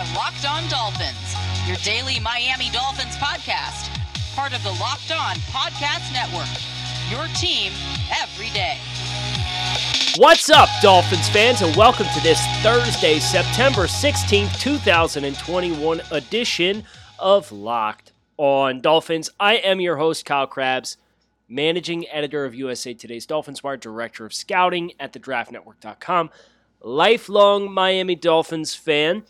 are Locked On Dolphins, your daily Miami Dolphins podcast, part of the Locked On Podcast Network. Your team every day. What's up, Dolphins fans, and welcome to this Thursday, September 16th, 2021 edition of Locked On Dolphins. I am your host, Kyle Crabbs, managing editor of USA Today's Dolphins Wire, director of scouting at thedraftnetwork.com lifelong Miami Dolphins fan.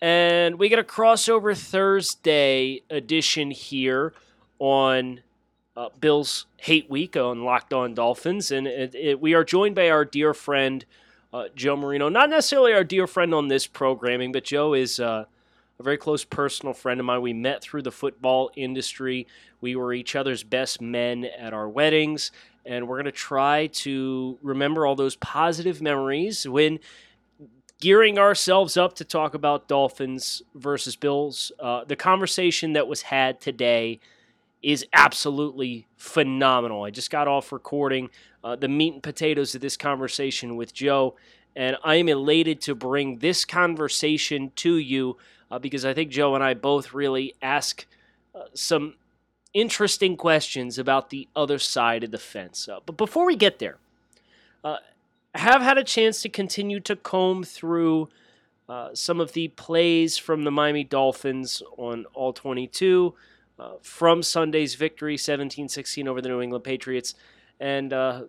And we got a crossover Thursday edition here on uh, Bill's Hate Week on Locked On Dolphins. And it, it, we are joined by our dear friend, uh, Joe Marino. Not necessarily our dear friend on this programming, but Joe is uh, a very close personal friend of mine. We met through the football industry. We were each other's best men at our weddings and we're going to try to remember all those positive memories when gearing ourselves up to talk about Dolphins versus Bills. Uh, the conversation that was had today is absolutely phenomenal. I just got off recording uh, the meat and potatoes of this conversation with Joe, and I am elated to bring this conversation to you uh, because I think Joe and I both really ask uh, some interesting questions about the other side of the fence. Uh, but before we get there, uh, have had a chance to continue to comb through uh, some of the plays from the Miami Dolphins on all 22 uh, from Sunday's victory 17 16 over the New England Patriots. And uh,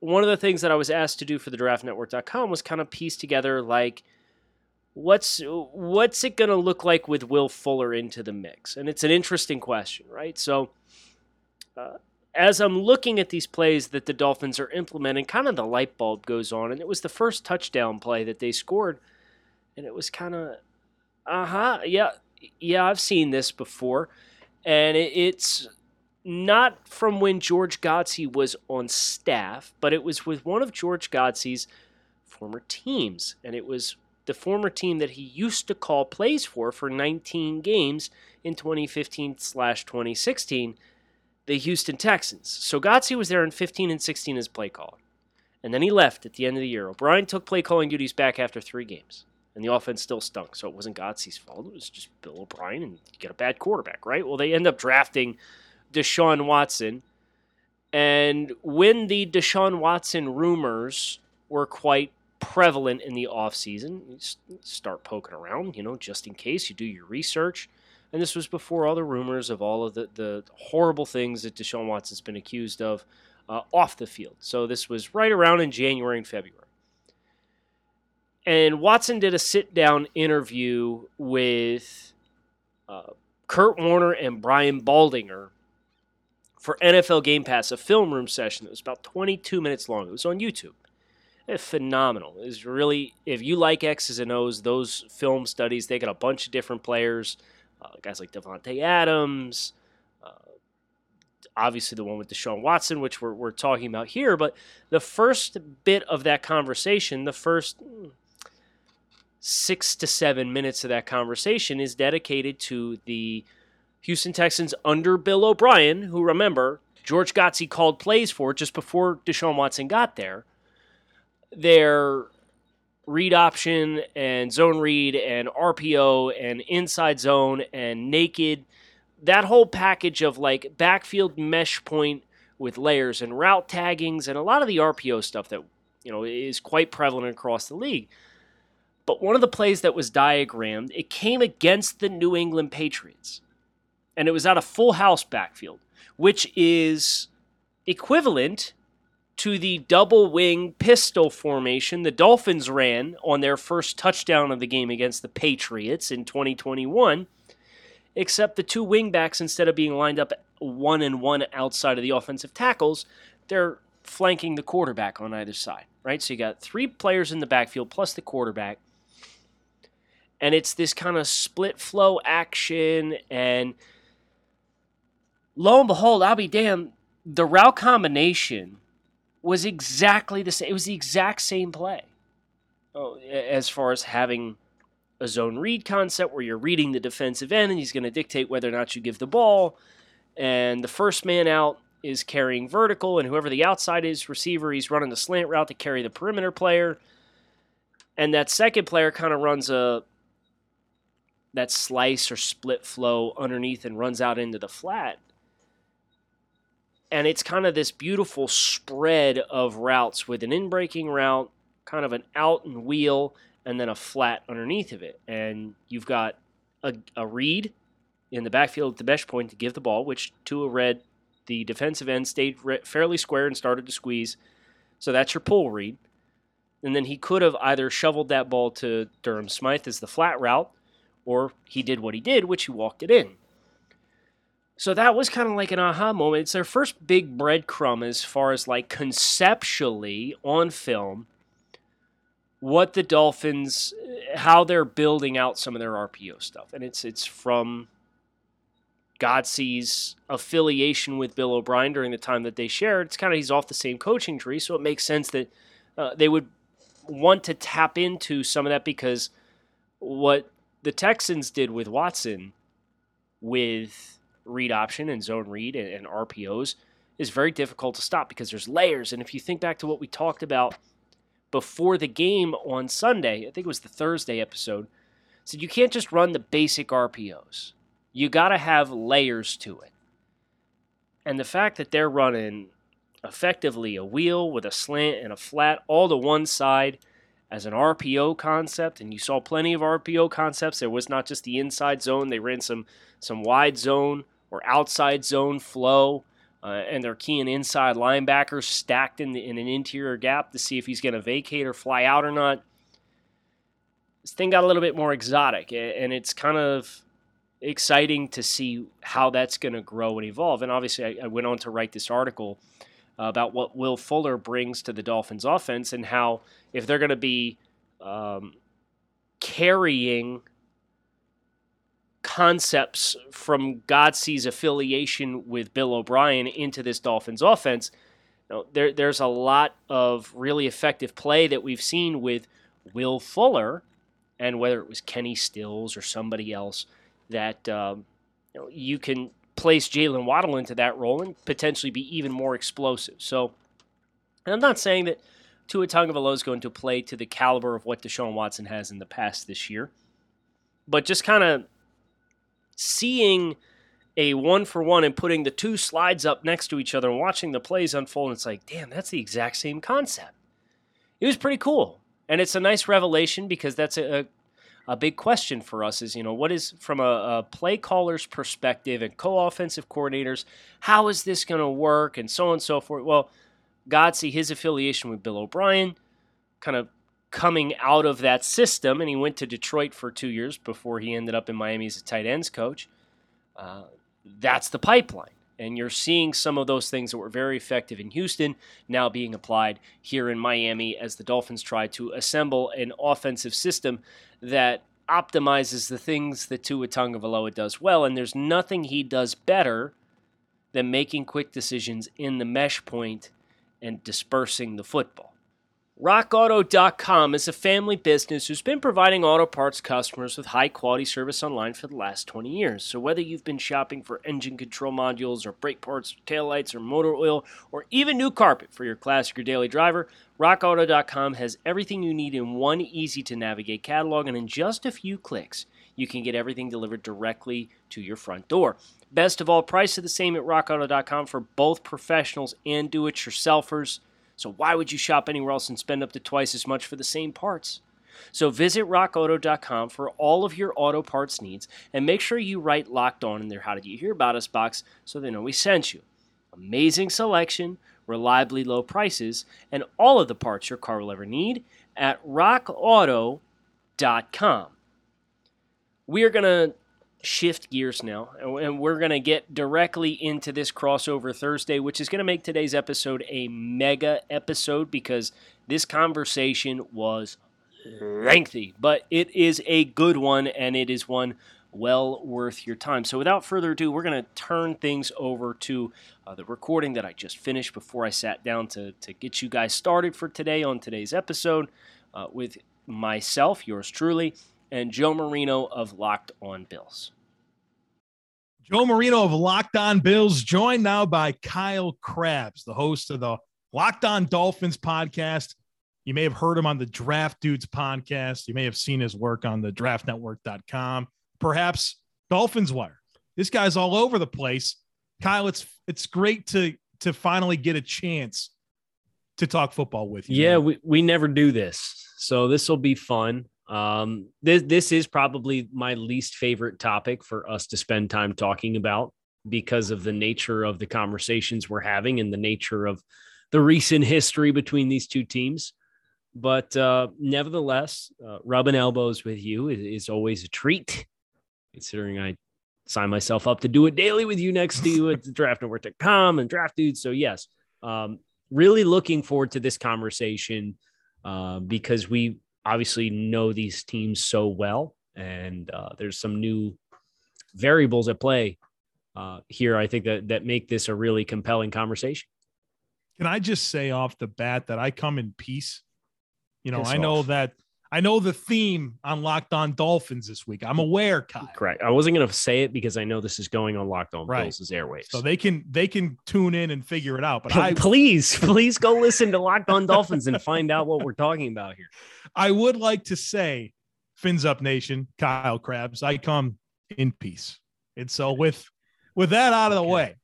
one of the things that I was asked to do for the draftnetwork.com was kind of piece together like what's what's it going to look like with Will Fuller into the mix? And it's an interesting question, right? So, uh, as I'm looking at these plays that the Dolphins are implementing, kind of the light bulb goes on, and it was the first touchdown play that they scored, and it was kind of, uh huh, yeah, yeah, I've seen this before, and it's not from when George Godsey was on staff, but it was with one of George Godsey's former teams, and it was the former team that he used to call plays for for 19 games in 2015 slash 2016, the Houston Texans. So Godsey was there in 15 and 16 as play caller. And then he left at the end of the year. O'Brien took play calling duties back after three games. And the offense still stunk. So it wasn't Godsey's fault. It was just Bill O'Brien and you get a bad quarterback, right? Well, they end up drafting Deshaun Watson. And when the Deshaun Watson rumors were quite prevalent in the offseason. You start poking around, you know, just in case you do your research. And this was before all the rumors of all of the, the horrible things that Deshaun Watson's been accused of uh, off the field. So this was right around in January and February. And Watson did a sit down interview with uh, Kurt Warner and Brian Baldinger for NFL Game Pass, a film room session that was about 22 minutes long. It was on YouTube phenomenal. It's really if you like X's and O's, those film studies they got a bunch of different players, guys like Davante Adams, uh, obviously the one with Deshaun Watson, which we're we're talking about here. But the first bit of that conversation, the first six to seven minutes of that conversation, is dedicated to the Houston Texans under Bill O'Brien, who remember George Godsey called plays for just before Deshaun Watson got there their read option and zone read and RPO and inside zone and naked, that whole package of like backfield mesh point with layers and route taggings and a lot of the RPO stuff that you know is quite prevalent across the league. But one of the plays that was diagrammed, it came against the New England Patriots. And it was out of full house backfield, which is equivalent to the double wing pistol formation the Dolphins ran on their first touchdown of the game against the Patriots in 2021, except the two wingbacks, instead of being lined up one and one outside of the offensive tackles, they're flanking the quarterback on either side, right? So you got three players in the backfield plus the quarterback. And it's this kind of split flow action. And lo and behold, I'll be damned, the route combination was exactly the same. It was the exact same play. Oh, as far as having a zone read concept where you're reading the defensive end and he's going to dictate whether or not you give the ball. And the first man out is carrying vertical, and whoever the outside is, receiver, he's running the slant route to carry the perimeter player. And that second player kind of runs a that slice or split flow underneath and runs out into the flat. And it's kind of this beautiful spread of routes with an in breaking route, kind of an out and wheel, and then a flat underneath of it. And you've got a, a read in the backfield at the mesh point to give the ball, which Tua read the defensive end stayed fairly square and started to squeeze. So that's your pull read. And then he could have either shoveled that ball to Durham Smythe as the flat route, or he did what he did, which he walked it in. So that was kind of like an aha moment. It's their first big breadcrumb as far as like conceptually on film what the Dolphins how they're building out some of their RPO stuff. And it's it's from Godsey's affiliation with Bill O'Brien during the time that they shared. It's kind of he's off the same coaching tree, so it makes sense that uh, they would want to tap into some of that because what the Texans did with Watson with read option and zone read and, and RPOs is very difficult to stop because there's layers. And if you think back to what we talked about before the game on Sunday, I think it was the Thursday episode, said you can't just run the basic RPOs. You got to have layers to it. And the fact that they're running effectively a wheel with a slant and a flat all to one side as an RPO concept, and you saw plenty of RPO concepts. There was not just the inside zone; they ran some some wide zone or outside zone flow, uh, and they're keying inside linebackers stacked in, the, in an interior gap to see if he's going to vacate or fly out or not. This thing got a little bit more exotic, and it's kind of exciting to see how that's going to grow and evolve. And obviously, I, I went on to write this article uh, about what Will Fuller brings to the Dolphins offense and how if they're going to be um, carrying concepts from Godsey's affiliation with Bill O'Brien into this Dolphins offense, you know, there, there's a lot of really effective play that we've seen with Will Fuller, and whether it was Kenny Stills or somebody else, that um, you, know, you can place Jalen Waddle into that role and potentially be even more explosive. So, I'm not saying that Tua Tagovailoa is going to play to the caliber of what Deshaun Watson has in the past this year, but just kind of seeing a one for one and putting the two slides up next to each other and watching the plays unfold, it's like, damn, that's the exact same concept. It was pretty cool. And it's a nice revelation because that's a, a big question for us is, you know, what is from a, a play caller's perspective and co-offensive coordinators, how is this going to work and so on and so forth. Well, Godsey, his affiliation with Bill O'Brien, kind of coming out of that system, and he went to Detroit for two years before he ended up in Miami as a tight ends coach. Uh, that's the pipeline. And you're seeing some of those things that were very effective in Houston now being applied here in Miami as the Dolphins try to assemble an offensive system that optimizes the things that Tua Tagovailoa does well. And there's nothing he does better than making quick decisions in the mesh point and dispersing the football. RockAuto.com is a family business who's been providing auto parts customers with high quality service online for the last 20 years. So, whether you've been shopping for engine control modules, or brake parts, or taillights, or motor oil, or even new carpet for your classic or daily driver, RockAuto.com has everything you need in one easy to navigate catalog, and in just a few clicks, you can get everything delivered directly to your front door. Best of all, prices are the same at RockAuto.com for both professionals and do it yourselfers. So why would you shop anywhere else and spend up to twice as much for the same parts? So visit rockauto.com for all of your auto parts needs and make sure you write locked on in their how did you hear about us box so they know we sent you. Amazing selection, reliably low prices, and all of the parts your car will ever need at rockauto.com. We are going to shift gears now, and we're going to get directly into this crossover Thursday, which is going to make today's episode a mega episode because this conversation was lengthy, but it is a good one, and it is one well worth your time. So, without further ado, we're going to turn things over to uh, the recording that I just finished before I sat down to, to get you guys started for today on today's episode uh, with myself, yours truly, and Joe Marino of Locked On Bills. Joe Marino of Locked On Bills, joined now by Kyle Crabbs, the host of the Locked On Dolphins podcast. You may have heard him on the Draft Dudes podcast. You may have seen his work on the draftnetwork.com perhaps Dolphins wire. This guy's all over the place. Kyle, it's it's great to to finally get a chance to talk football with you. Yeah, we, we never do this. So this will be fun. Um, this this is probably my least favorite topic for us to spend time talking about because of the nature of the conversations we're having and the nature of the recent history between these two teams. But uh, nevertheless, uh, rubbing elbows with you is, is always a treat, considering I sign myself up to do it daily with you next to you at the draftnetwork.com and draft. So, yes, um, really looking forward to this conversation uh, because we obviously know these teams so well. And uh, there's some new variables at play uh, here, I think that, that make this a really compelling conversation. Can I just say off the bat that I come in peace? You know, Piss I know off. that I know the theme on Locked On Dolphins this week. I'm aware, Kyle. Correct. I wasn't going to say it because I know this is going on Locked On right. Bills' airwaves. So they can they can tune in and figure it out. But I please, please go listen to Locked On Dolphins and find out what we're talking about here. I would like to say, Fins Up Nation, Kyle Crabbs, I come in peace. And so with with that out of the okay. way,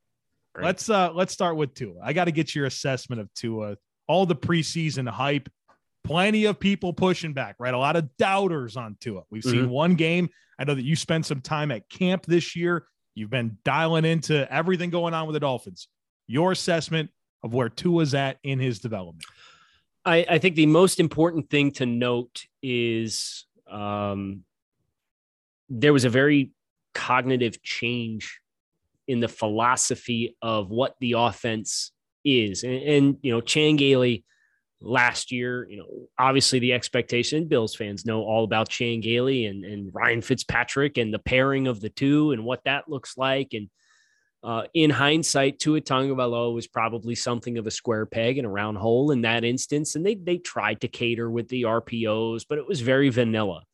Great. let's uh let's start with Tua. I got to get your assessment of Tua. All the preseason hype plenty of people pushing back, right? A lot of doubters on Tua. We've mm-hmm. seen one game. I know that you spent some time at camp this year. You've been dialing into everything going on with the Dolphins. Your assessment of where Tua's at in his development. I, I think the most important thing to note is um, there was a very cognitive change in the philosophy of what the offense is. And, and you know, Chan Gailey – last year, you know, obviously the expectation, Bills fans know all about Chan Gailey and, and Ryan Fitzpatrick and the pairing of the two and what that looks like. And uh, in hindsight, Tua Tagovailoa was probably something of a square peg in a round hole in that instance. And they, they tried to cater with the RPOs, but it was very vanilla.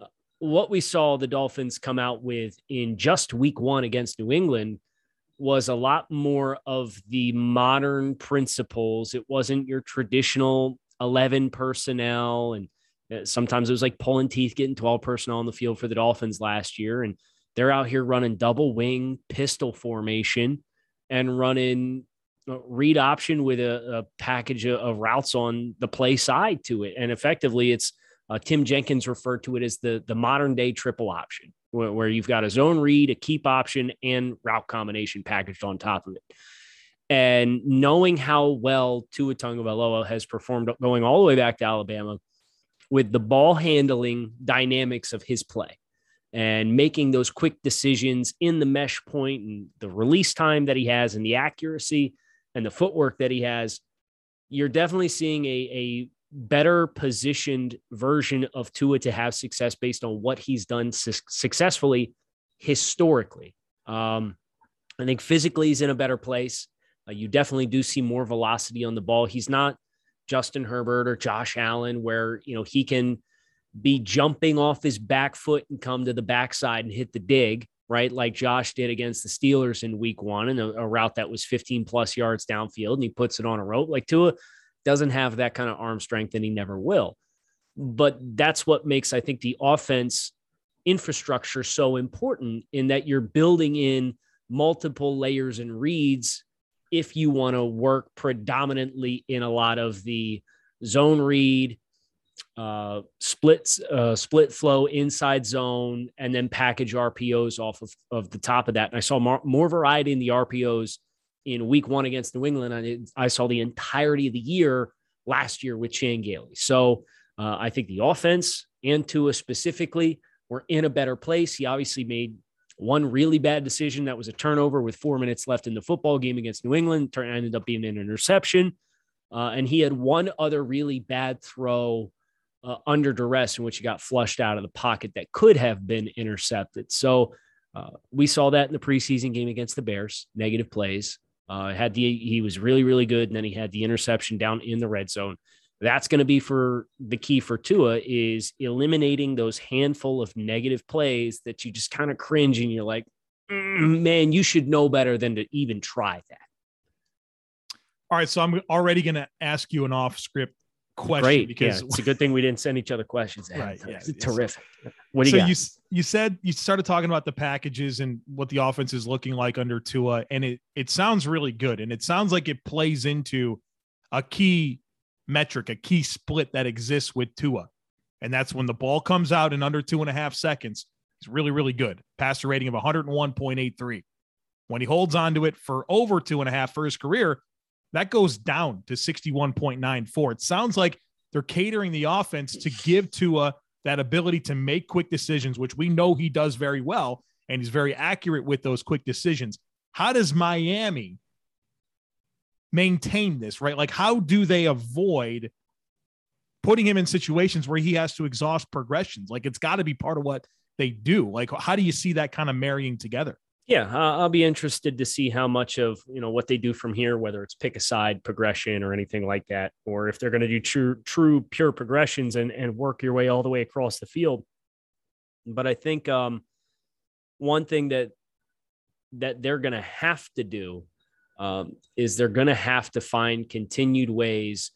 Uh, what we saw the Dolphins come out with in just week one against New England was a lot more of the modern principles. It wasn't your traditional 11 personnel. And uh, sometimes it was like pulling teeth, getting 12 personnel on the field for the Dolphins last year. And they're out here running double wing pistol formation and running uh, read option with a, a package of, of, routes on the play side to it. And effectively, it's uh, Tim Jenkins referred to it as the, the modern day triple option where, where you've got a zone read, a keep option, and route combination packaged on top of it. And knowing how well Tua Tagovailoa has performed going all the way back to Alabama with the ball handling dynamics of his play and making those quick decisions in the mesh point and the release time that he has and the accuracy and the footwork that he has, you're definitely seeing a, a better positioned version of Tua to have success based on what he's done su- successfully historically. Um, I think physically he's in a better place. Uh, you definitely do see more velocity on the ball. He's not Justin Herbert or Josh Allen, where you know he can be jumping off his back foot and come to the backside and hit the dig, right? Like Josh did against the Steelers in week one and a, a route that was 15 plus yards downfield, and he puts it on a rope. Like Tua doesn't have that kind of arm strength and he never will. But that's what makes, I think, the offense infrastructure so important in that you're building in multiple layers and reads if you want to work predominantly in a lot of the zone read, uh, splits, uh, split flow inside zone, and then package RPOs off of, of the top of that. And I saw more, more variety in the RPOs in week one against New England. I, I saw the entirety of the year last year with Chan Gailey. So uh, I think the offense and Tua specifically were in a better place. He obviously made one really bad decision that was a turnover with four minutes left in the football game against New England. Turn ended up being an interception. Uh, and he had one other really bad throw uh, under duress in which he got flushed out of the pocket that could have been intercepted. So uh, we saw that in the preseason game against the Bears, negative plays. Uh, had the he was really really good, and then he had the interception down in the red zone. That's going to be for the key for Tua is eliminating those handful of negative plays that you just kind of cringe and you're like, mm, man, you should know better than to even try that. All right, so I'm already going to ask you an off script question Great. because yeah, it's a good thing we didn't send each other questions. ahead Right, yeah, It's it's- terrific. What do you so got? you you said you started talking about the packages and what the offense is looking like under Tua, and it it sounds really good, and it sounds like it plays into a key metric, a key split that exists with Tua, and that's when the ball comes out in under two and a half seconds. He's really really good. Passer rating of 101.83. When he holds on to it for over two and a half for his career, that goes down to 61.94. It sounds like they're catering the offense to give Tua that ability to make quick decisions, which we know he does very well, and he's very accurate with those quick decisions. How does Miami maintain this, right? Like, how do they avoid putting him in situations where he has to exhaust progressions? Like, it's got to be part of what they do. Like, how do you see that kind of marrying together? Yeah, I'll be interested to see how much of you know what they do from here, whether it's pick a side progression or anything like that, or if they're going to do true, true, pure progressions and and work your way all the way across the field. But I think um, one thing that that they're going to have to do um, is they're going to have to find continued ways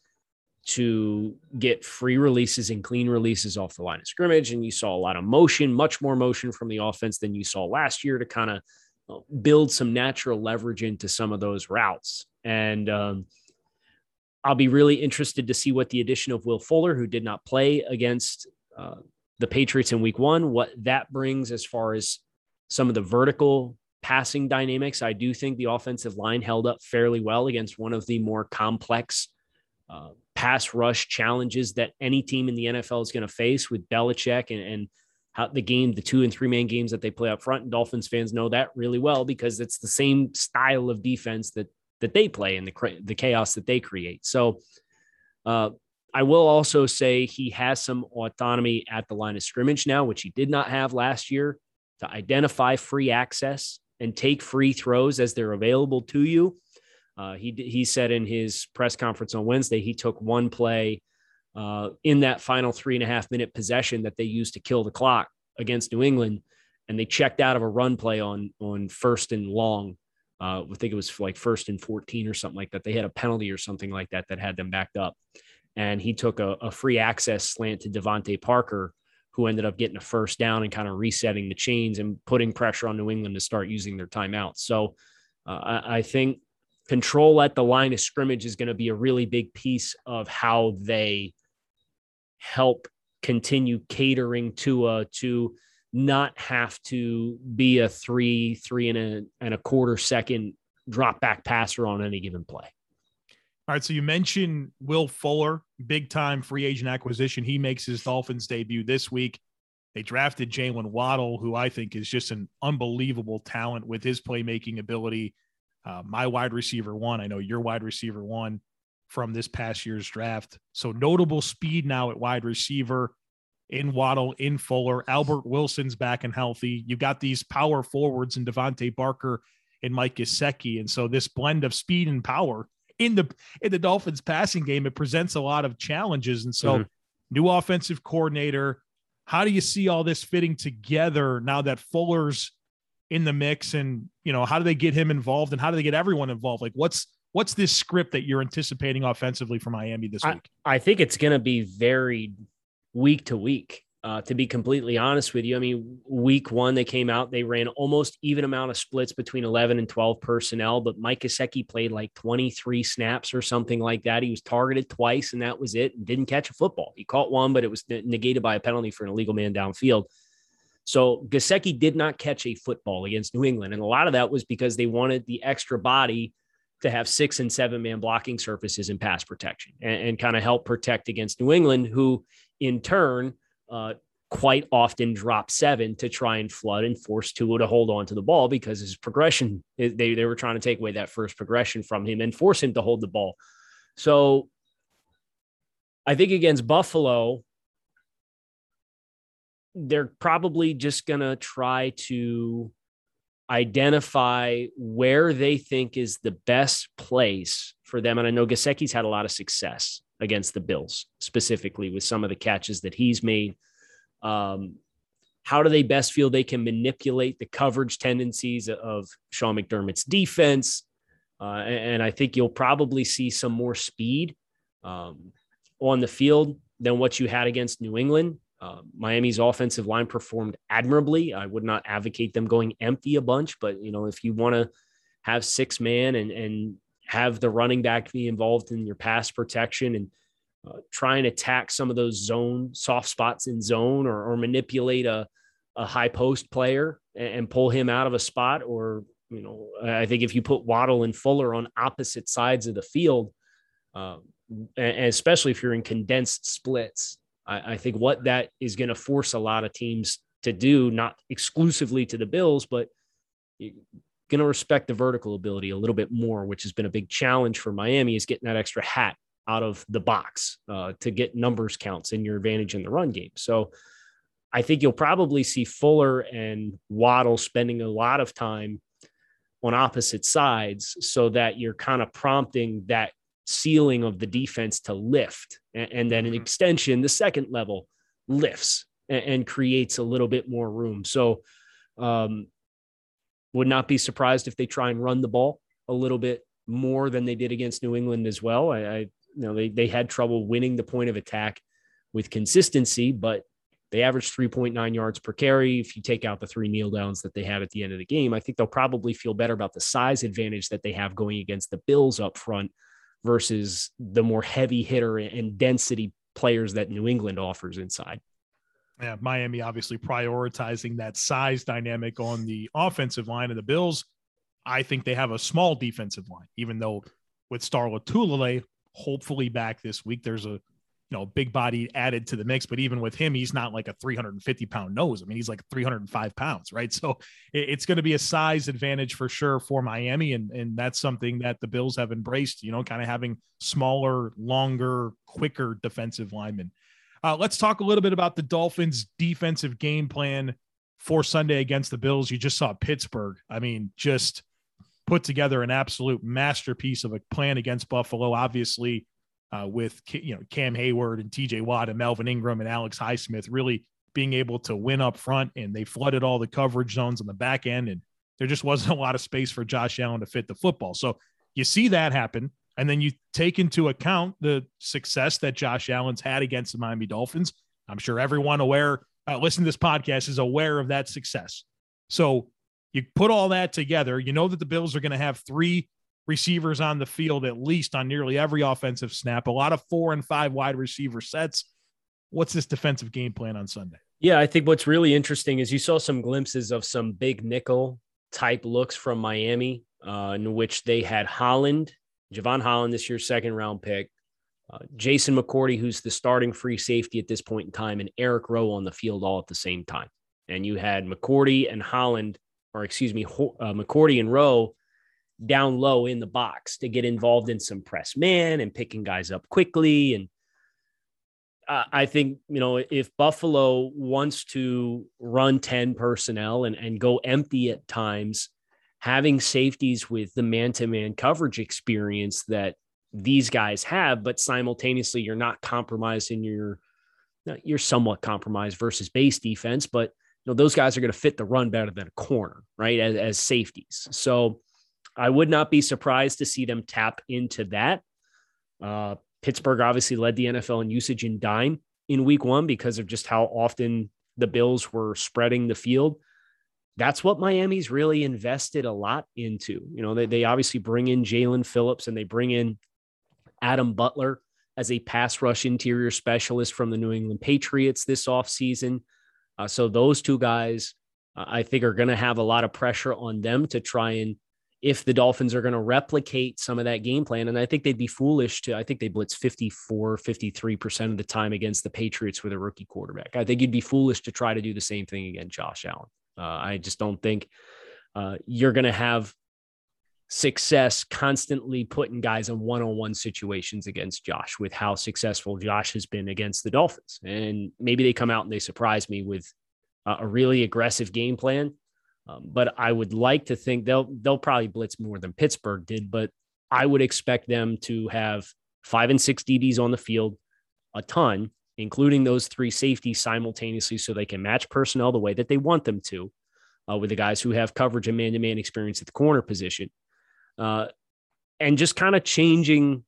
to get free releases and clean releases off the line of scrimmage. And you saw a lot of motion, much more motion from the offense than you saw last year to kind of build some natural leverage into some of those routes. And um, I'll be really interested to see what the addition of Will Fuller, who did not play against uh, the Patriots in week one, what that brings as far as some of the vertical passing dynamics. I do think the offensive line held up fairly well against one of the more complex uh, pass rush challenges that any team in the NFL is going to face with Belichick and, and how the game, the two and three man games that they play up front. And Dolphins fans know that really well because it's the same style of defense that that they play and the the chaos that they create. So uh, I will also say he has some autonomy at the line of scrimmage now, which he did not have last year, to identify free access and take free throws as they're available to you. Uh, he he said in his press conference on Wednesday he took one play uh, in that final three and a half minute possession that they used to kill the clock against New England, and they checked out of a run play on on first and long. Uh, I think it was like first and 14 or something like that. They had a penalty or something like that that had them backed up. And he took a, a free access slant to DeVante Parker, who ended up getting a first down and kind of resetting the chains and putting pressure on New England to start using their timeouts. So uh, I, I think control at the line of scrimmage is going to be a really big piece of how they help continue catering to a to not have to be a three three and a and a quarter second drop back passer on any given play. All right so you mentioned will fuller big time free agent acquisition. He makes his dolphins debut this week. They drafted jalen waddle who i think is just an unbelievable talent with his playmaking ability. Uh, my wide receiver one. I know your wide receiver one from this past year's draft. So notable speed now at wide receiver in Waddle, in Fuller. Albert Wilson's back and healthy. You've got these power forwards in DeVante Parker and Mike Gesicki. And so this blend of speed and power in the in the Dolphins passing game, it presents a lot of challenges. And so mm-hmm. new offensive coordinator. How do you see all this fitting together now that Fuller's in the mix and you know how do they get him involved and how do they get everyone involved like what's what's this script that you're anticipating offensively for miami this week? I, I think it's going to be varied week to week uh, to be completely honest with you. I mean week one they came out they ran almost even amount of splits between 11 and 12 personnel but mike Gesicki played like 23 snaps or something like that. He was targeted twice and that was it. And didn't catch a football. He caught one but it was negated by a penalty for an illegal man downfield. So Gesicki did not catch a football against New England. And a lot of that was because they wanted the extra body to have six and seven man blocking surfaces and pass protection and, and kind of help protect against New England, who in turn uh, quite often drop seven to try and flood and force Tua to hold on to the ball because his progression, they, they were trying to take away that first progression from him and force him to hold the ball. So I think against Buffalo, they're probably just going to try to identify where they think is the best place for them. And I know Gesicki's had a lot of success against the Bills, specifically with some of the catches that he's made. Um, how do they best feel they can manipulate the coverage tendencies of Sean McDermott's defense? Uh, and, and, I think you'll probably see some more speed. Um, on the field than what you had against New England. Uh, Miami's offensive line performed admirably. I would not advocate them going empty a bunch, but you know, if you want to have six man and and have the running back be involved in your pass protection and uh, try and attack some of those zone soft spots in zone or, or manipulate a, a high post player and, and, pull him out of a spot or you know i think if you put waddle and fuller on opposite sides of the field uh, and especially if you're in condensed splits I, I think what that is going to force a lot of teams to do not exclusively to the bills but going to respect the vertical ability a little bit more which has been a big challenge for miami is getting that extra hat out of the box uh, to get numbers counts in your advantage in the run game. So I think you'll probably see Fuller and Waddle spending a lot of time on opposite sides so that you're kind of prompting that ceiling of the defense to lift. And, and then an mm-hmm. extension, the second level lifts and, and, creates a little bit more room. So, um, would not be surprised if they try and run the ball a little bit more than they did against New England as well. I, I you know, they, they had trouble winning the point of attack with consistency, but they averaged 3.9 yards per carry. If you take out the three kneel downs that they had at the end of the game, I think they'll probably feel better about the size advantage that they have going against the Bills up front versus the more heavy hitter and density players that New England offers inside. Yeah, Miami obviously prioritizing that size dynamic on the offensive line of the Bills. I think they have a small defensive line, even though with Star Lotulelei hopefully back this week. There's a know big body added to the mix, but even with him, he's not like a 350 pound nose. I mean, he's like 305 pounds, right? So it's going to be a size advantage for sure for Miami, and and that's something that the Bills have embraced. You know, kind of having smaller, longer, quicker defensive linemen. Uh, let's talk a little bit about the Dolphins' defensive game plan for Sunday against the Bills. You just saw Pittsburgh. I mean, just put together an absolute masterpiece of a plan against Buffalo. Obviously, uh, with you know Cam Heyward and T.J. Watt and Melvin Ingram and Alex Highsmith really being able to win up front, and they flooded all the coverage zones on the back end, and there just wasn't a lot of space for Josh Allen to fit the football. So you see that happen, and then you take into account the success that Josh Allen's had against the Miami Dolphins. I'm sure everyone aware, uh, listening to this podcast, is aware of that success. So you put all that together, you know that the Bills are going to have three receivers on the field at least on nearly every offensive snap, a lot of four and five wide receiver sets. What's this defensive game plan on Sunday? Yeah, I think what's really interesting is you saw some glimpses of some big nickel type looks from Miami, uh, in which they had Holland, Jevon Holland, this year's second round pick, uh, Jason McCourty, who's the starting free safety at this point in time, and Eric Rowe on the field all at the same time. And you had McCourty and Holland or excuse me, uh, McCourty and Rowe down low in the box to get involved in some press man and picking guys up quickly. And uh, I think, you know, if Buffalo wants to run 10 personnel and, and go empty at times, having safeties with the man to man coverage experience that these guys have, but simultaneously you're not compromising your, you're somewhat compromised versus base defense, but you know, those guys are going to fit the run better than a corner, right? As, as safeties. So I would not be surprised to see them tap into that. Uh, Pittsburgh obviously led the NFL in usage in dime in week one because of just how often the Bills were spreading the field. That's what Miami's really invested a lot into. You know, they, they obviously bring in Jaelan Phillips and they bring in Adam Butler as a pass rush interior specialist from the New England Patriots this offseason. Uh, so those two guys, uh, I think, are going to have a lot of pressure on them to try and, if the Dolphins are going to replicate some of that game plan, and I think they'd be foolish to, I think they blitz 54, 53% of the time against the Patriots with a rookie quarterback. I think you'd be foolish to try to do the same thing against Josh Allen. Uh, I just don't think uh, you're going to have success constantly putting guys in one-on-one situations against Josh with how successful Josh has been against the Dolphins. And maybe they come out and they surprise me with a really aggressive game plan. Um, but I would like to think they'll they'll probably blitz more than Pittsburgh did, but I would expect them to have five and six DBs on the field a ton, including those three safeties simultaneously so they can match personnel the way that they want them to uh, with the guys who have coverage and man-to-man experience at the corner position uh, and just kind of changing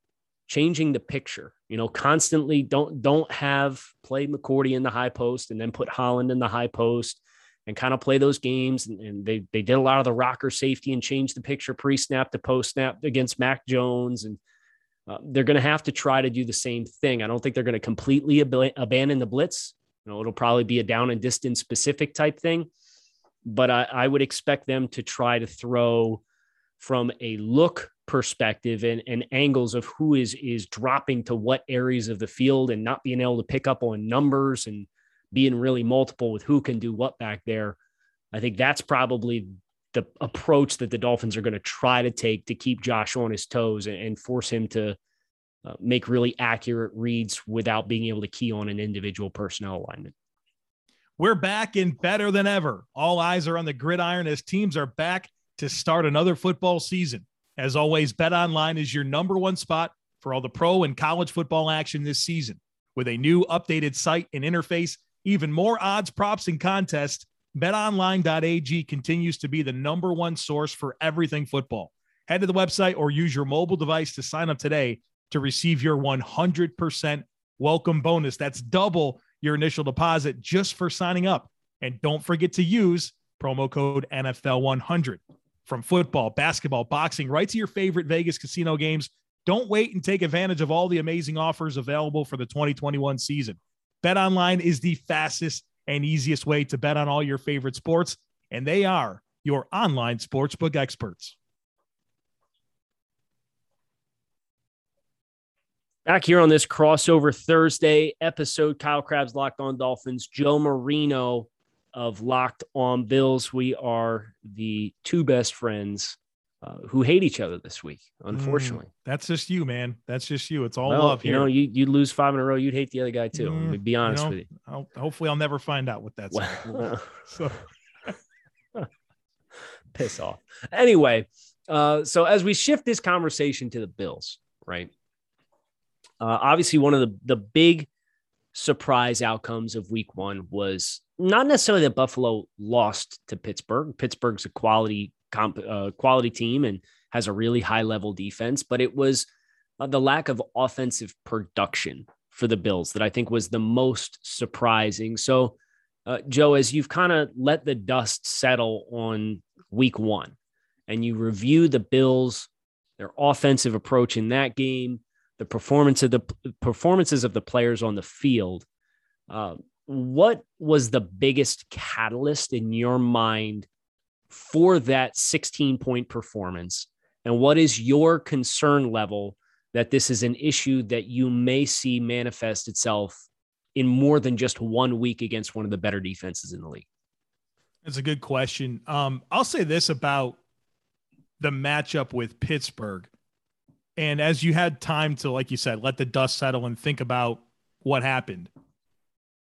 changing the picture. You know, constantly don't don't have play McCourty in the high post and then put Holland in the high post and kind of play those games. And, and they they did a lot of the rocker safety and change the picture pre-snap to post-snap against Mac Jones. And uh, they're going to have to try to do the same thing. I don't think they're going to completely ab- abandon the blitz. You know, it'll probably be a down and distance specific type thing, but I, I would expect them to try to throw from a look perspective and, and angles of who is is dropping to what areas of the field and not being able to pick up on numbers and being really multiple with who can do what back there. I think that's probably the approach that the Dolphins are going to try to take to keep Josh on his toes and, and force him to uh, make really accurate reads without being able to key on an individual personnel alignment. We're back and better than ever. All eyes are on the gridiron as teams are back to start another football season. As always, Bet Online is your number one spot for all the pro and college football action this season. With a new updated site and interface, even more odds, props, and contests, betonline.ag continues to be the number one source for everything football. Head to the website or use your mobile device to sign up today to receive your 100% welcome bonus. That's double your initial deposit just for signing up. And don't forget to use promo code NFL100 from football, basketball, boxing, right to your favorite Vegas casino games. Don't wait and take advantage of all the amazing offers available for the 2021 season. Bet online is the fastest and easiest way to bet on all your favorite sports, and they are your online sportsbook experts. Back here on this crossover Thursday episode, Kyle Crabbs Locked On Dolphins, Joe Marino of Locked On Bills. We are the two best friends uh, who hate each other this week, unfortunately. Mm, that's just you, man. That's just you. It's all well, love here. You know, you, you'd lose five in a row. You'd hate the other guy too. Mm, to be honest you know, with you. I'll, hopefully, I'll never find out what that's well, so. Piss off. Anyway, uh, so as we shift this conversation to the Bills, right? Uh, obviously, one of the, the big surprise outcomes of week one was not necessarily that Buffalo lost to Pittsburgh. Pittsburgh's a quality comp, uh, quality team and has a really high level defense, but it was uh, the lack of offensive production for the Bills that I think was the most surprising. So, uh, Joe, as you've kind of let the dust settle on week one and you review the Bills, their offensive approach in that game, the performance of the performances of the players on the field. Uh, what was the biggest catalyst in your mind for that 16 point performance? And what is your concern level that this is an issue that you may see manifest itself in more than just one week against one of the better defenses in the league? That's a good question. Um, I'll say this about the matchup with Pittsburgh. And as you had time to, like you said, let the dust settle and think about what happened,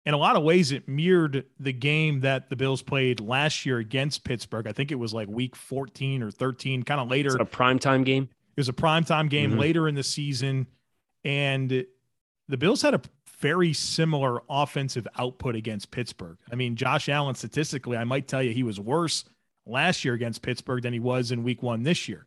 in a lot of ways, it mirrored the game that the Bills played last year against Pittsburgh. I think it was like week 14 or 13, kind of later. a primetime game? It was a primetime game mm-hmm. later in the season. And the Bills had a very similar offensive output against Pittsburgh. I mean, Josh Allen, statistically, I might tell you he was worse last year against Pittsburgh than he was in week one this year.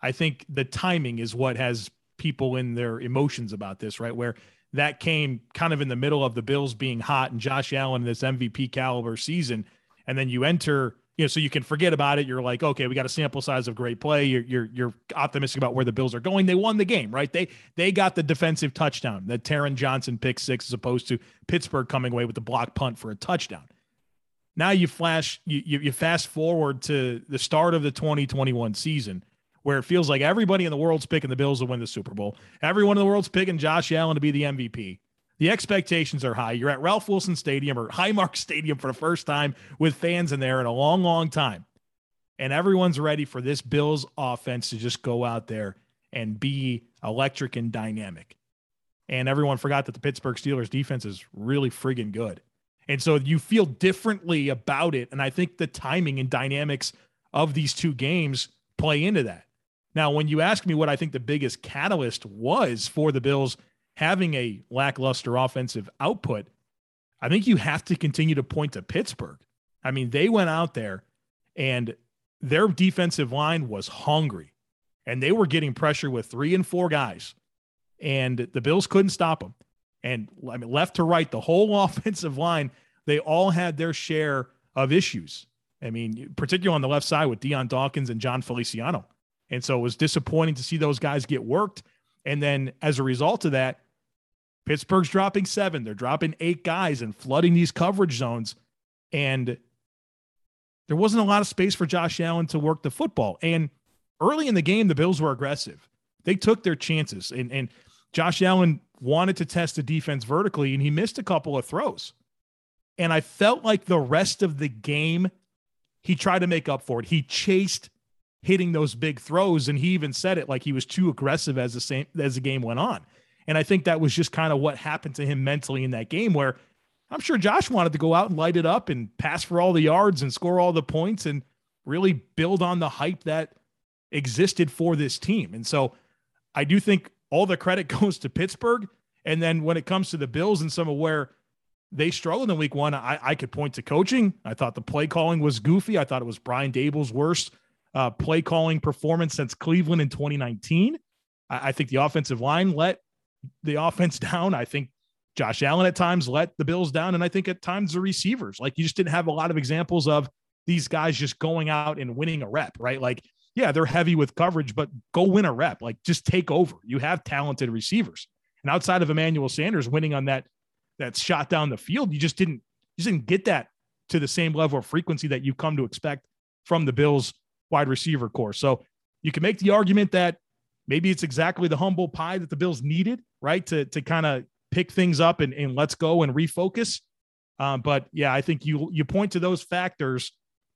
I think the timing is what has people in their emotions about this, right? Where that came kind of in the middle of the Bills being hot and Josh Allen in this MVP caliber season. And then you enter, you know, so you can forget about it. You're like, okay, we got a sample size of great play. You're you're you're optimistic about where the Bills are going. They won the game, right? They they got the defensive touchdown, the Taron Johnson pick six, as opposed to Pittsburgh coming away with the block punt for a touchdown. Now you flash, you, you, you fast forward to the start of the 2021 season where it feels like everybody in the world's picking the Bills to win the Super Bowl. Everyone in the world's picking Josh Allen to be the MVP. The expectations are high. You're at Ralph Wilson Stadium or Highmark Stadium for the first time with fans in there in a long, long time. And everyone's ready for this Bills offense to just go out there and be electric and dynamic. And everyone forgot that the Pittsburgh Steelers defense is really friggin' good. And so you feel differently about it. And I think the timing and dynamics of these two games play into that. Now, when you ask me what I think the biggest catalyst was for the Bills having a lackluster offensive output, I think you have to continue to point to Pittsburgh. I mean, they went out there and their defensive line was hungry and they were getting pressure with three and four guys. and the Bills couldn't stop them. And I mean, left to right, the whole offensive line, they all had their share of issues. I mean, particularly on the left side with Dion Dawkins and Jon Feliciano. And so it was disappointing to see those guys get worked. And then as a result of that, Pittsburgh's dropping seven. They're dropping eight guys and flooding these coverage zones. And there wasn't a lot of space for Josh Allen to work the football. And early in the game, the Bills were aggressive. They took their chances. And, and Josh Allen wanted to test the defense vertically, and he missed a couple of throws. And I felt like the rest of the game, he tried to make up for it. He chased hitting those big throws, and he even said it like he was too aggressive as the same as the game went on. And I think that was just kind of what happened to him mentally in that game, where I'm sure Josh wanted to go out and light it up and pass for all the yards and score all the points and really build on the hype that existed for this team. And so I do think all the credit goes to Pittsburgh. And then when it comes to the Bills and some of where they struggled in week one, I, I could point to coaching. I thought the play calling was goofy. I thought it was Brian Daboll's worst uh, play calling performance since Cleveland in 2019. I, I think the offensive line let the offense down. I think Josh Allen at times let the Bills down. And I think at times the receivers, like you just didn't have a lot of examples of these guys just going out and winning a rep, right? Like yeah, they're heavy with coverage, but go win a rep. Like just take over. You have talented receivers. And outside of Emmanuel Sanders winning on that that shot down the field, you just didn't you just didn't get that to the same level of frequency that you come to expect from the Bills wide receiver corps. So you can make the argument that maybe it's exactly the humble pie that the Bills needed, right? To to kind of pick things up and, and let's go and refocus. Um, but yeah, I think you you point to those factors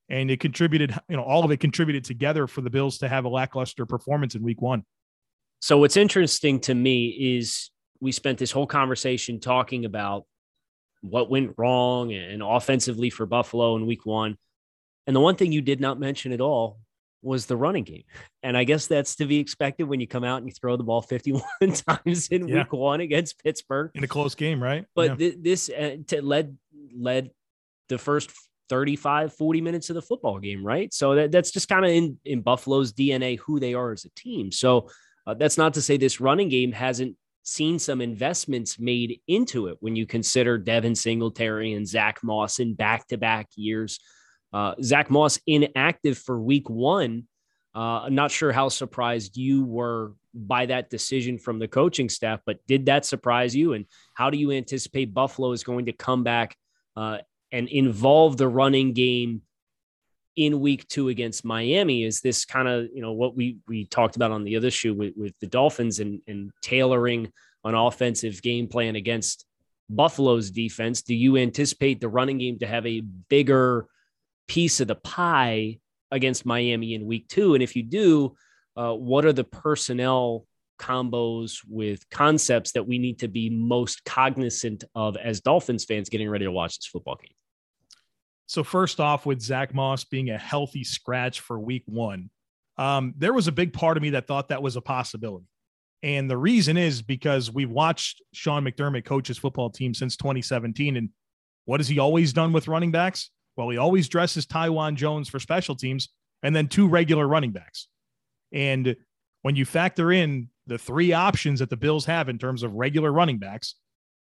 and it contributed, you know, all of it contributed together for the Bills to have a lackluster performance in week one. So what's interesting to me is we spent this whole conversation talking about what went wrong and offensively for Buffalo in week one. And the one thing you did not mention at all was the running game. And I guess that's to be expected when you come out and you throw the ball 51 times in yeah. week one against Pittsburgh in a close game, right? But yeah. th- this uh, led led the first 35, 40 minutes of the football game, right? So that, that's just kind of in, in Buffalo's DNA, who they are as a team. So uh, that's not to say this running game hasn't seen some investments made into it when you consider Devin Singletary and Zach Moss in back to back years. Uh, Zach Moss inactive for week one. Uh, not sure how surprised you were by that decision from the coaching staff, but did that surprise you? And how do you anticipate Buffalo is going to come back uh, and involve the running game in week two against Miami is this kind of, you know, what we we talked about on the other shoe with, with the Dolphins and, and tailoring an offensive game plan against Buffalo's defense. Do you anticipate the running game to have a bigger piece of the pie against Miami in week two? And if you do, uh, what are the personnel combos with concepts that we need to be most cognizant of as Dolphins fans getting ready to watch this football game? So, first off, with Zach Moss being a healthy scratch for week one, um, there was a big part of me that thought that was a possibility. And the reason is because we've watched Sean McDermott coach his football team since 2017. And what has he always done with running backs? Well, he always dresses Taiwan Jones for special teams and then two regular running backs. And when you factor in the three options that the Bills have in terms of regular running backs,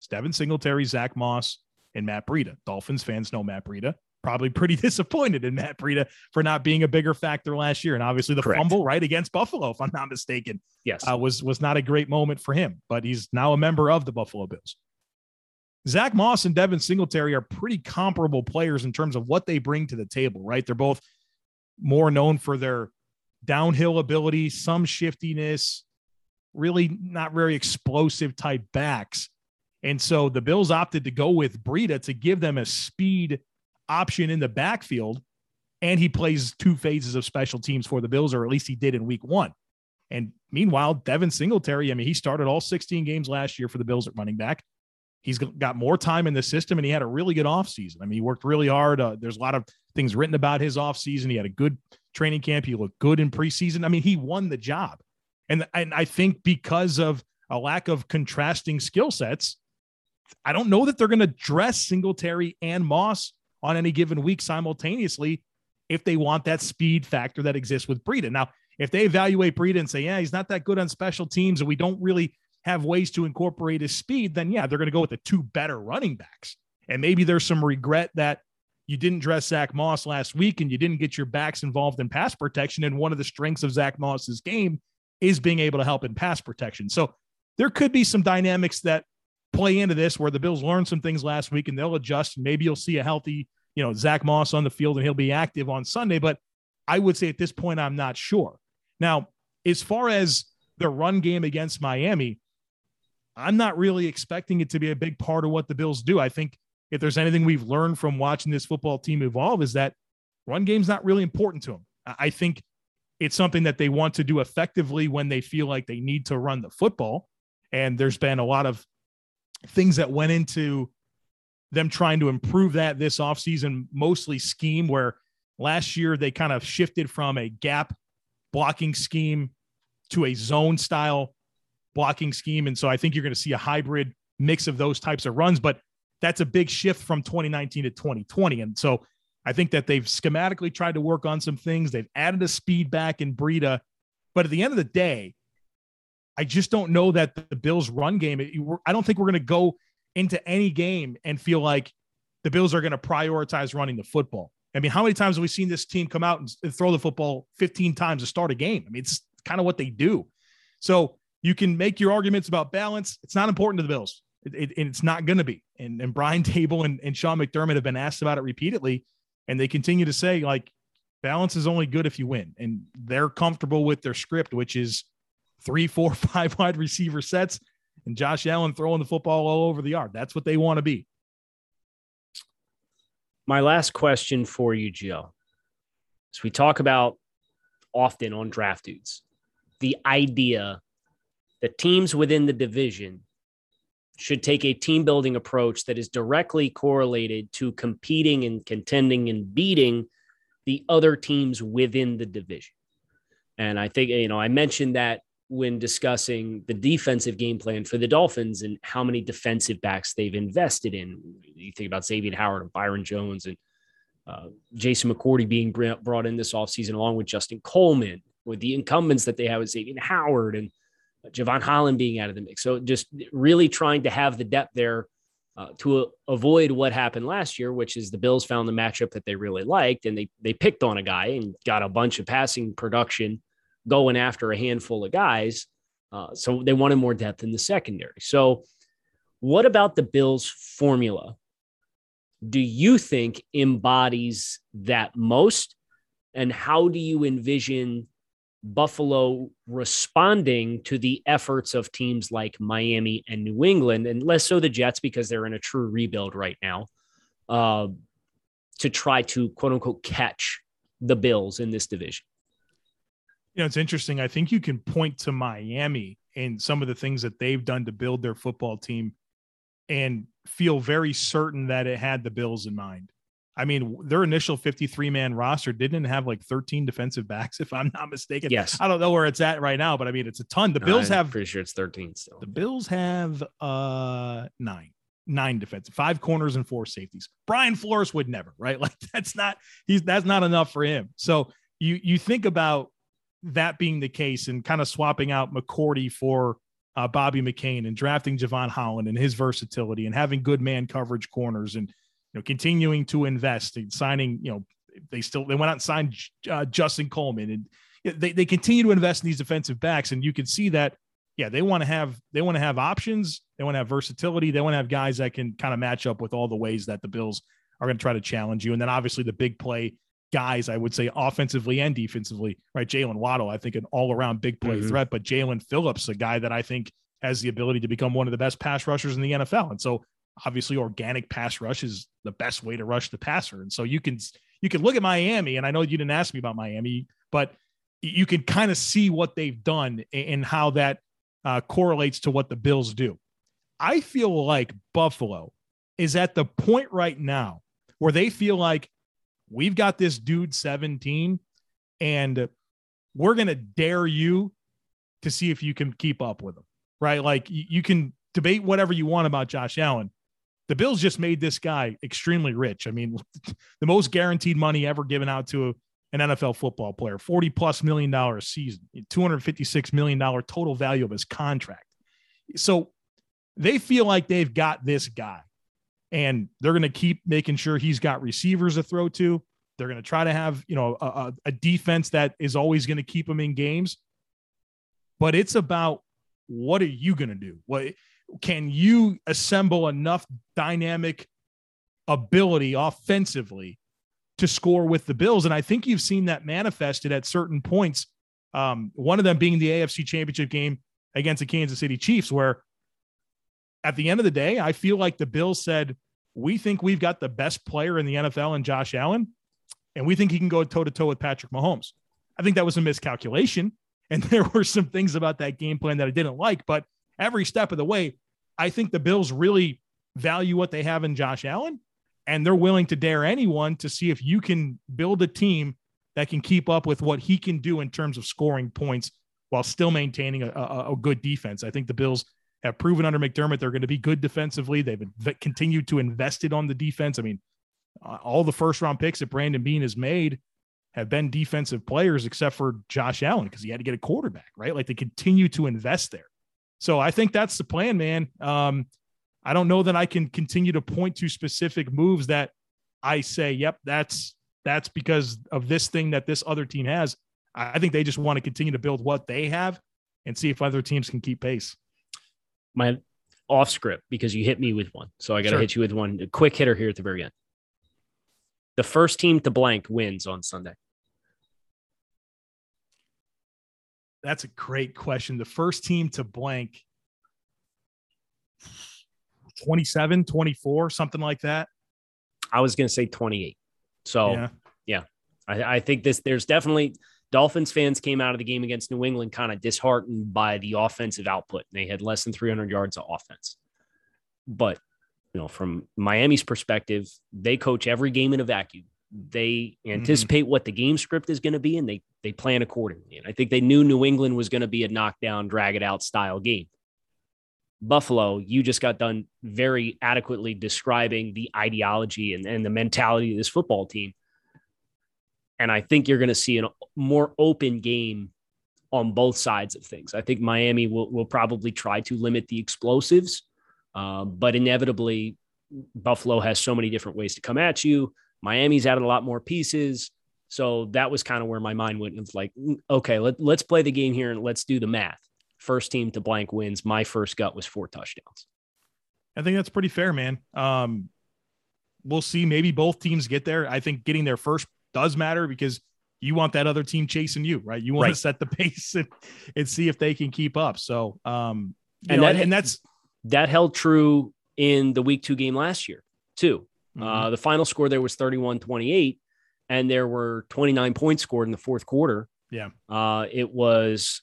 Devin Singletary, Zach Moss, and Matt Breida. Dolphins fans know Matt Breida. Probably pretty disappointed in Matt Breida for not being a bigger factor last year. And obviously the Correct. fumble right against Buffalo, if I'm not mistaken, yes, uh, was was not a great moment for him. But he's now a member of the Buffalo Bills. Zach Moss and Devin Singletary are pretty comparable players in terms of what they bring to the table, right? They're both more known for their downhill ability, some shiftiness, really not very explosive type backs. And so the Bills opted to go with Breida to give them a speed option in the backfield. And he plays two phases of special teams for the Bills, or at least he did in week one. And meanwhile, Devin Singletary, I mean, he started all 16 games last year for the Bills at running back. He's got more time in the system and he had a really good offseason. I mean, he worked really hard. Uh, there's a lot of things written about his offseason. He had a good training camp. He looked good in preseason. I mean, he won the job. And, and I think because of a lack of contrasting skill sets, I don't know that they're going to dress Singletary and Moss on any given week simultaneously if they want that speed factor that exists with Breida. Now, if they evaluate Breida and say, yeah, he's not that good on special teams, and we don't really have ways to incorporate his speed, then yeah, they're going to go with the two better running backs. And maybe there's some regret that you didn't dress Zach Moss last week and you didn't get your backs involved in pass protection. And one of the strengths of Zach Moss's game is being able to help in pass protection. So there could be some dynamics that play into this where the Bills learned some things last week and they'll adjust. Maybe you'll see a healthy, you know, Zach Moss on the field and he'll be active on Sunday. But I would say at this point, I'm not sure. Now, as far as the run game against Miami, I'm not really expecting it to be a big part of what the Bills do. I think if there's anything we've learned from watching this football team evolve is that run game's not really important to them. I think it's something that they want to do effectively when they feel like they need to run the football. And there's been a lot of things that went into them trying to improve that this offseason, mostly scheme, where last year they kind of shifted from a gap blocking scheme to a zone style blocking scheme. And so I think you're going to see a hybrid mix of those types of runs, but that's a big shift from 2019 to 2020. And so I think that they've schematically tried to work on some things. They've added a speed back in Breida. But at the end of the day, I just don't know that the Bills' run game, I don't think we're going to go into any game and feel like the Bills are going to prioritize running the football. I mean, how many times have we seen this team come out and throw the football 15 times to start a game? I mean, it's kind of what they do. So you can make your arguments about balance. It's not important to the Bills. It, it, it's not going to be. And, and Brian Daboll and, and Sean McDermott have been asked about it repeatedly. And they continue to say, like, balance is only good if you win. And they're comfortable with their script, which is three, four, five wide receiver sets and Josh Allen throwing the football all over the yard. That's what they want to be. My last question for you, Joe. As we talk about often on draft dudes, the idea that teams within the division should take a team building approach that is directly correlated to competing and contending and beating the other teams within the division. And I think, you know, I mentioned that when discussing the defensive game plan for the Dolphins and how many defensive backs they've invested in. You think about Xavier Howard and Byron Jones and uh, Jason McCourty being brought in this offseason along with Justin Coleman, with the incumbents that they have with Xavier Howard and Jevon Holland being out of the mix. So just really trying to have the depth there uh, to avoid what happened last year, which is the Bills found the matchup that they really liked and they they picked on a guy and got a bunch of passing production going after a handful of guys. Uh, so they wanted more depth in the secondary. So, what about the Bills' formula do you think embodies that most? And how do you envision Buffalo responding to the efforts of teams like Miami and New England, and less so the Jets because they're in a true rebuild right now, uh, to try to quote unquote catch the Bills in this division? You know, it's interesting. I think you can point to Miami and some of the things that they've done to build their football team and feel very certain that it had the Bills in mind. I mean, their initial 53 man roster didn't have like 13 defensive backs, if I'm not mistaken. Yes. I don't know where it's at right now, but I mean, it's a ton. The no, Bills I'm have pretty sure it's 13 still. The Bills have uh nine, nine defensive, five corners and four safeties. Brian Flores would never, right? Like that's not he's that's not enough for him. So you you think about that being the case and kind of swapping out McCourty for uh, Bobby McCain and drafting Jevon Holland and his versatility and having good man coverage corners and know, continuing to invest and signing, you know, they still they went out and signed uh, Justin Coleman and they, they continue to invest in these defensive backs. And you can see that yeah they want to have they want to have options. They want to have versatility. They want to have guys that can kind of match up with all the ways that the Bills are going to try to challenge you. And then obviously the big play guys I would say offensively and defensively right? Jaylen Waddle I think an all around big play mm-hmm. threat but Jaelan Phillips a guy that I think has the ability to become one of the best pass rushers in the NFL and so obviously organic pass rush is the best way to rush the passer. And so you can you can look at Miami, and I know you didn't ask me about Miami, but you can kind of see what they've done and how that uh, correlates to what the Bills do. I feel like Buffalo is at the point right now where they feel like we've got this dude 17 and we're going to dare you to see if you can keep up with him, right? Like you can debate whatever you want about Josh Allen, the Bills just made this guy extremely rich. I mean, the most guaranteed money ever given out to an NFL football player, 40 plus million dollars a season, $256 million total value of his contract. So they feel like they've got this guy and they're going to keep making sure he's got receivers to throw to. They're going to try to have, you know, a, a defense that is always going to keep him in games. But it's about what are you going to do? What can you assemble enough dynamic ability offensively to score with the Bills? And I think you've seen that manifested at certain points. Um, one of them being the AFC Championship game against the Kansas City Chiefs, where at the end of the day, I feel like the Bills said, We think we've got the best player in the NFL in Josh Allen, and we think he can go toe to toe with Patrick Mahomes. I think that was a miscalculation. And there were some things about that game plan that I didn't like, but every step of the way, I think the Bills really value what they have in Josh Allen, and they're willing to dare anyone to see if you can build a team that can keep up with what he can do in terms of scoring points while still maintaining a, a, a good defense. I think the Bills have proven under McDermott they're going to be good defensively. They've continued to invest it on the defense. I mean, uh, all the first round picks that Brandon Beane has made have been defensive players, except for Josh Allen because he had to get a quarterback, right? Like they continue to invest there. So I think that's the plan, man. Um, I don't know that I can continue to point to specific moves that I say, yep, that's that's because of this thing that this other team has. I think they just want to continue to build what they have and see if other teams can keep pace my off script because you hit me with one. So I got to sure. hit you with one a quick hitter here at the very end. The first team to blank wins on Sunday. That's a great question. The first team to blank 27, 24, something like that. I was going to say 28. So, yeah, yeah I, I think this, there's definitely, Dolphins fans came out of the game against New England kind of disheartened by the offensive output. They had less than 300 yards of offense. But, you know, from Miami's perspective, they coach every game in a vacuum. They mm-hmm. anticipate mm-hmm. what the game script is going to be and they they plan accordingly. And I think they knew New England was going to be a knockdown, drag it out style game. Buffalo, you just got done very adequately describing the ideology and, and the mentality of this football team. And I think you're going to see a more open game on both sides of things. I think Miami will, will probably try to limit the explosives, uh, but inevitably, Buffalo has so many different ways to come at you. Miami's added a lot more pieces. So that was kind of where my mind went. It's like, mm, okay, let, let's play the game here and let's do the math. First team to blank wins. My first gut was four touchdowns. I think that's pretty fair, man. Um, we'll see. Maybe both teams get there. I think getting there first does matter because you want that other team chasing you, right? You want right. to set the pace and, and see if they can keep up. So, um, and know, that, and that's that held true in the week two game last year too. Mm-hmm. Uh, the final score there was 31 28, and there were 29 points scored in the fourth quarter. Yeah. Uh, it was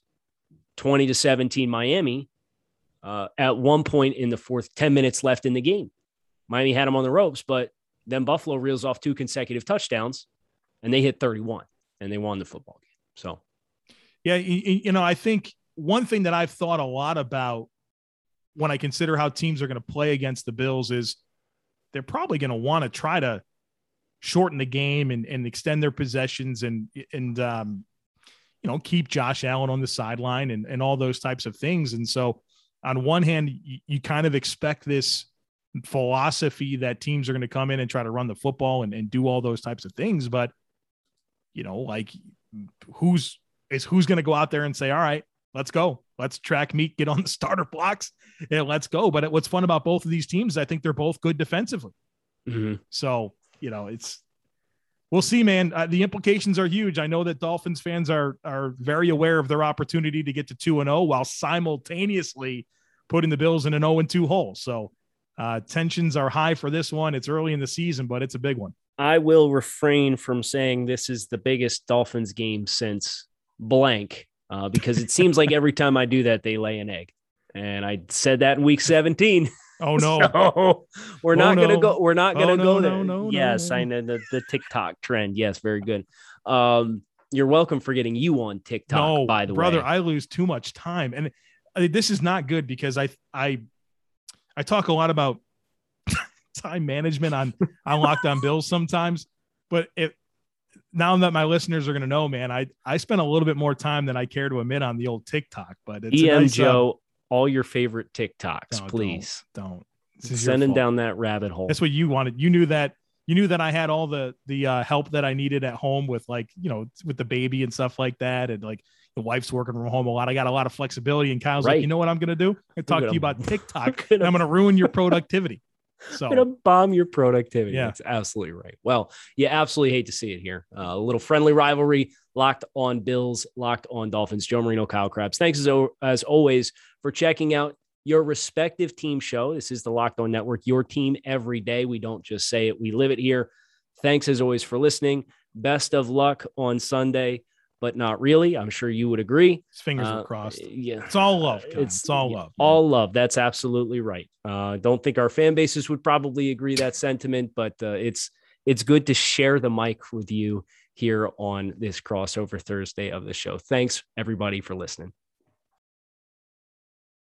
20 to 17 Miami uh, at one point in the fourth, 10 minutes left in the game. Miami had them on the ropes, but then Buffalo reels off two consecutive touchdowns and they hit 31 and they won the football game. So, yeah, you, you know, I think one thing that I've thought a lot about when I consider how teams are going to play against the Bills is they're probably going to want to try to shorten the game and, and extend their possessions and and um, you know keep Josh Allen on the sideline and, and all those types of things. And so on one hand, you, you kind of expect this philosophy that teams are going to come in and try to run the football and, and do all those types of things. But you know, like who's is who's going to go out there and say, all right, let's go. Let's track meet, get on the starter blocks, and let's go. But what's fun about both of these teams, I think they're both good defensively. Mm-hmm. So, you know, it's we'll see, man. Uh, the implications are huge. I know that Dolphins fans are are very aware of their opportunity to get to 2 and 0 while simultaneously putting the Bills in an 0 and 2 hole. So, uh, tensions are high for this one. It's early in the season, but it's a big one. I will refrain from saying this is the biggest Dolphins game since blank, uh, because it seems like every time I do that, they lay an egg. And I said that in week 17. Oh no! so we're not oh, gonna go. We're not gonna oh, go no, there. No, no, yes, I know the, the TikTok trend. Yes, very good. Um, you're welcome for getting you on TikTok. No, by the brother, way, brother, I lose too much time, and uh, this is not good because I I I talk a lot about time management on on Locked On Bills sometimes. But it now that my listeners are going to know, man, I I spend a little bit more time than I care to admit on the old TikTok. But it's EM nice, uh, Joe all your favorite TikToks, No, please. Don't. don't. This is your Sending down that rabbit hole. That's what you wanted. You knew that. You knew that I had all the the uh, help that I needed at home with like you know with the baby and stuff like that, and like the wife's working from home a lot. I got a lot of flexibility, and Kyle's Right. like, you know what I'm gonna do? I talk to gonna- you about TikTok, gonna- and I'm gonna ruin your productivity. So going to bomb your productivity. Yeah. That's absolutely right. Well, you absolutely hate to see it here. Uh, a little friendly rivalry, locked on Bills, locked on Dolphins. Joe Marino, Kyle Crabbs. Thanks as, as always for checking out your respective team show. This is the Locked On Network, your team every day. We don't just say it, we live it here. Thanks as always for listening. Best of luck on Sunday, but not really. I'm sure you would agree. his fingers Uh, are crossed. Yeah. It's all love. It's, It's, all yeah, love. All love. That's absolutely right. Uh, don't think our fan bases would probably agree that sentiment, but uh, it's it's good to share the mic with you here on this crossover Thursday of the show. Thanks everybody for listening.